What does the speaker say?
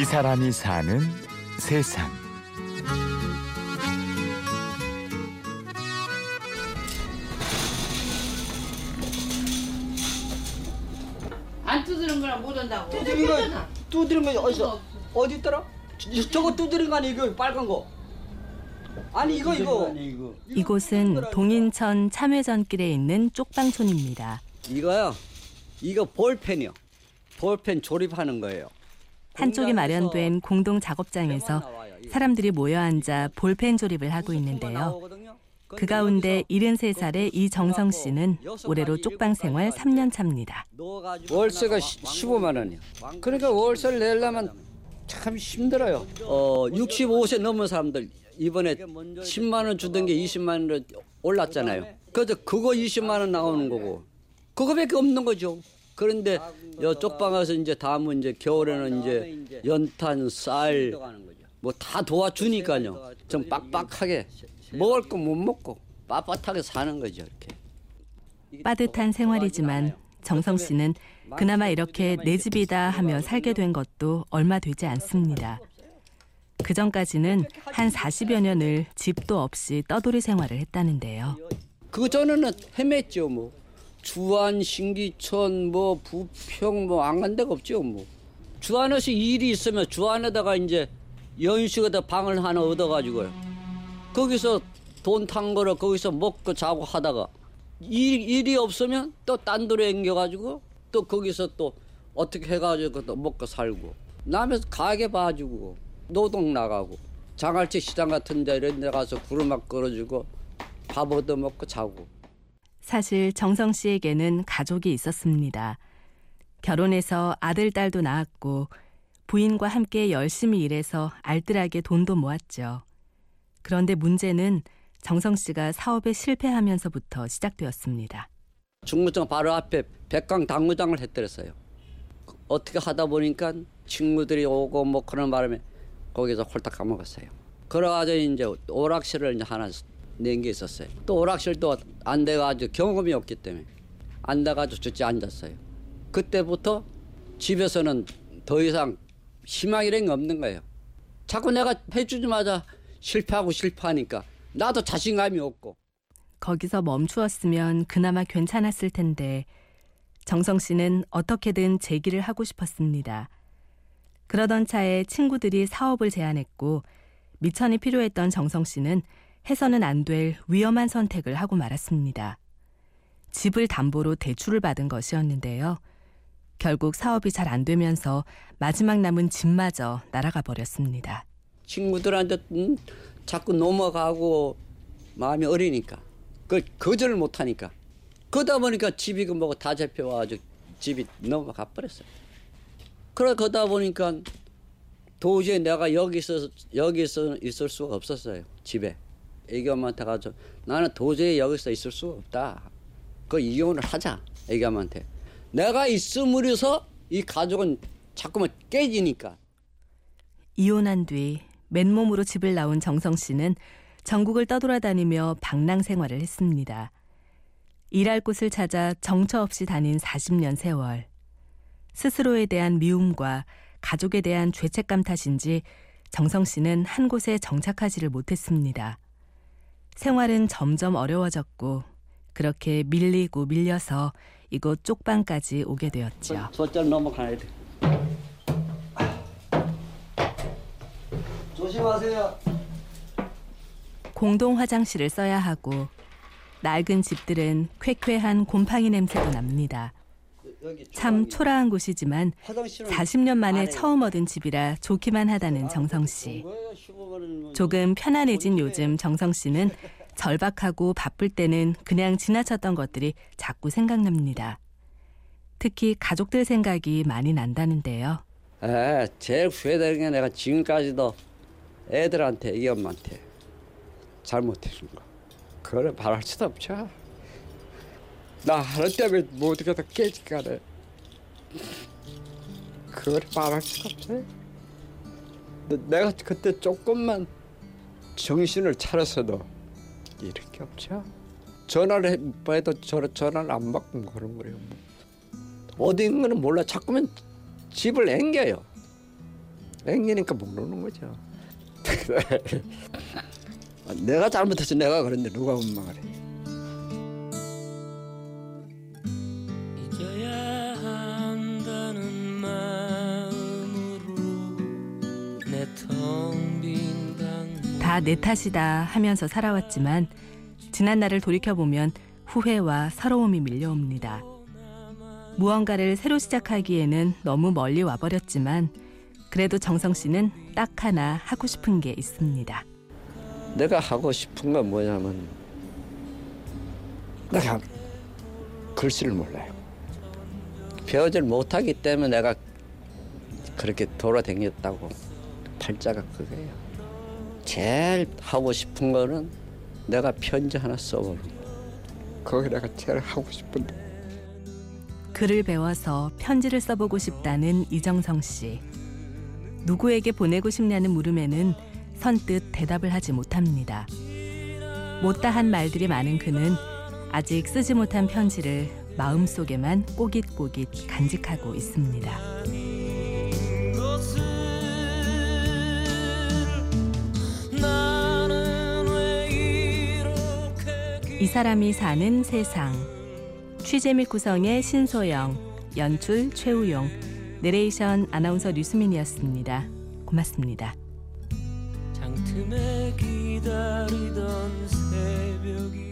이 사람이 사는 세상. 안 두드는 거랑 못 온다고. 두드린 거 두드린 거 어디서 어디 있더라? 저- 저거 두드린 거 아니 이거 빨간 거. 아니 이거 이거. 이곳은 동인천 참회전길에 있는 쪽방촌입니다. 이거요. 이거 볼펜이요. 볼펜 조립하는 거예요. 한쪽에 마련된 공동 작업장에서 사람들이 모여 앉아 볼펜 조립을 하고 뭐 있는데요. 그 가운데 73살의 이정성 씨는 올해로 쪽방 생활 3년 차입니다. 월세가 15만 원이요. 그러니까 월세를 내려면 참 힘들어요. 어 65세 넘은 사람들 이번에 10만 원 주던 게 20만 원으로 올랐잖아요. 그래서 그거 20만 원 나오는 거고 그거밖에 없는 거죠. 그런데 여 쪽방에서 이제 다음은 이제 겨울에는 이제 연탄, 쌀 뭐 다 도와주니까요. 좀 빡빡하게 먹을 거 못 먹고 빳빳하게 사는 거죠. 이렇게. 빠듯한 생활이지만 정성 씨는 그나마 이렇게 내 집이다 하며 살게 된 것도 얼마 되지 않습니다. 그 전까지는 한 40여 년을 집도 없이 떠돌이 생활을 했다는데요. 그 전에는 헤맸죠 뭐 주안 신기천 뭐 부평 뭐 안 간 데가 없죠 뭐. 주안에서 일이 있으면 주안에다가 이제 연식에다 방을 하나 얻어가지고요. 거기서 돈 탄 거를 거기서 먹고 자고 하다가 일, 일이 없으면 또 딴 데로 옮겨가지고 또 거기서 또 어떻게 해가지고 또 먹고 살고. 남에서 가게 봐주고 노동 나가고 장알치 시장 같은 데 이런 데 가서 구르막 끌어주고 밥 얻어 먹고 자고 사실 정성 씨에게는 가족이 있었습니다. 결혼해서 아들, 딸도 낳았고 부인과 함께 열심히 일해서 알뜰하게 돈도 모았죠. 그런데 문제는 정성 씨가 사업에 실패하면서부터 시작되었습니다. 중무청 바로 앞에 백강 당구장을 했더랬어요. 어떻게 하다 보니까 친구들이 오고 뭐 그런 바람에 거기서 홀딱 까먹었어요. 그래가지고 이제 오락실을 이제 하나 낸 게 있었어요. 또 오락실도 안 돼가지고 경험이 없기 때문에 안 돼가지고 저째 앉았어요. 그때부터 집에서는 더 이상 희망이란 게 없는 거예요. 자꾸 내가 해주자마자 실패하고 실패하니까 나도 자신감이 없고 거기서 멈추었으면 그나마 괜찮았을 텐데 정성 씨는 어떻게든 재기를 하고 싶었습니다. 그러던 차에 친구들이 사업을 제안했고 미천이 필요했던 정성 씨는 해서는 안 될 위험한 선택을 하고 말았습니다. 집을 담보로 대출을 받은 것이었는데요. 결국 사업이 잘 안 되면서 마지막 남은 집마저 날아가 버렸습니다. 친구들한테 음, 자꾸 넘어가고 마음이 어리니까 그 거절을 못 하니까 그러다 보니까 집이 그 뭐고 다 잡혀와가지고 집이 넘어가 버렸어요. 그래 그러다 보니까 도저히 내가 여기서 여기서 있을 수가 없었어요 집에 애기엄마한테 가서 나는 도저히 여기서 있을 수가 없다. 그 이혼을 하자 애기엄마한테 내가 있음으로써 이 가족은 자꾸만 깨지니까 이혼한 뒤 맨몸으로 집을 나온 정성 씨는 전국을 떠돌아다니며 방랑 생활을 했습니다. 일할 곳을 찾아 정처 없이 다닌 40년 세월. 스스로에 대한 미움과 가족에 대한 죄책감 탓인지 정성 씨는 한 곳에 정착하지를 못했습니다. 생활은 점점 어려워졌고 그렇게 밀리고 밀려서 이곳 쪽방까지 오게 되었죠. 저쪽 넘어가야 돼. 조심하세요. 공동 화장실을 써야 하고 낡은 집들은 쾌쾌한 곰팡이 냄새도 납니다. 참 초라한 곳이지만 40년 만에 처음 얻은 집이라 좋기만 하다는 정성 씨. 조금 편안해진 요즘 정성 씨는 절박하고 바쁠 때는 그냥 지나쳤던 것들이 자꾸 생각납니다. 특히 가족들 생각이 많이 난다는데요. 에, 제일 후회되는 게 내가 지금까지도 애들한테 이 엄마한테 잘못해준 거. 그걸 말할 수도 없죠. 나 하나 때문에 모두가 다 깨지가네. 그걸 말할 수가 없어요. 내가 그때 조금만 정신을 차렸어도 이럴 게 없죠. 전화를 해도 전화를 안 받고 그런 거예요. 어디 있는 몰라. 자꾸만 집을 앵겨요. 앵기니까 모르는 거죠. 내가 잘못해서 내가 그런데 누가 원망을 해. 다 내 탓이다 하면서 살아왔지만 지난 날을 돌이켜보면 후회와 서러움이 밀려옵니다. 무언가를 새로 시작하기에는 너무 멀리 와버렸지만 그래도 정성 씨는 딱 하나 하고 싶은 게 있습니다. 내가 하고 싶은 건 뭐냐면 내가 글씨를 몰라요. 배우질 못하기 때문에 내가 그렇게 돌아다녔다고 팔자가 그거예요. 제일 하고 싶은 거는 내가 편지 하나 써보는 거. 그거 내가 제일 하고 싶은데 글을 배워서 편지를 써보고 싶다는 이정성 씨. 누구에게 보내고 싶냐는 물음에는 선뜻 대답을 하지 못합니다. 못다한 말들이 많은 그는 아직 쓰지 못한 편지를 마음속에만 꼬깃꼬깃 간직하고 있습니다. 이 사람이 사는 세상. 취재 및 구성의 신소영, 연출 최우용, 내레이션 아나운서 류수민이었습니다. 고맙습니다. 장틈에 기다리던 새벽이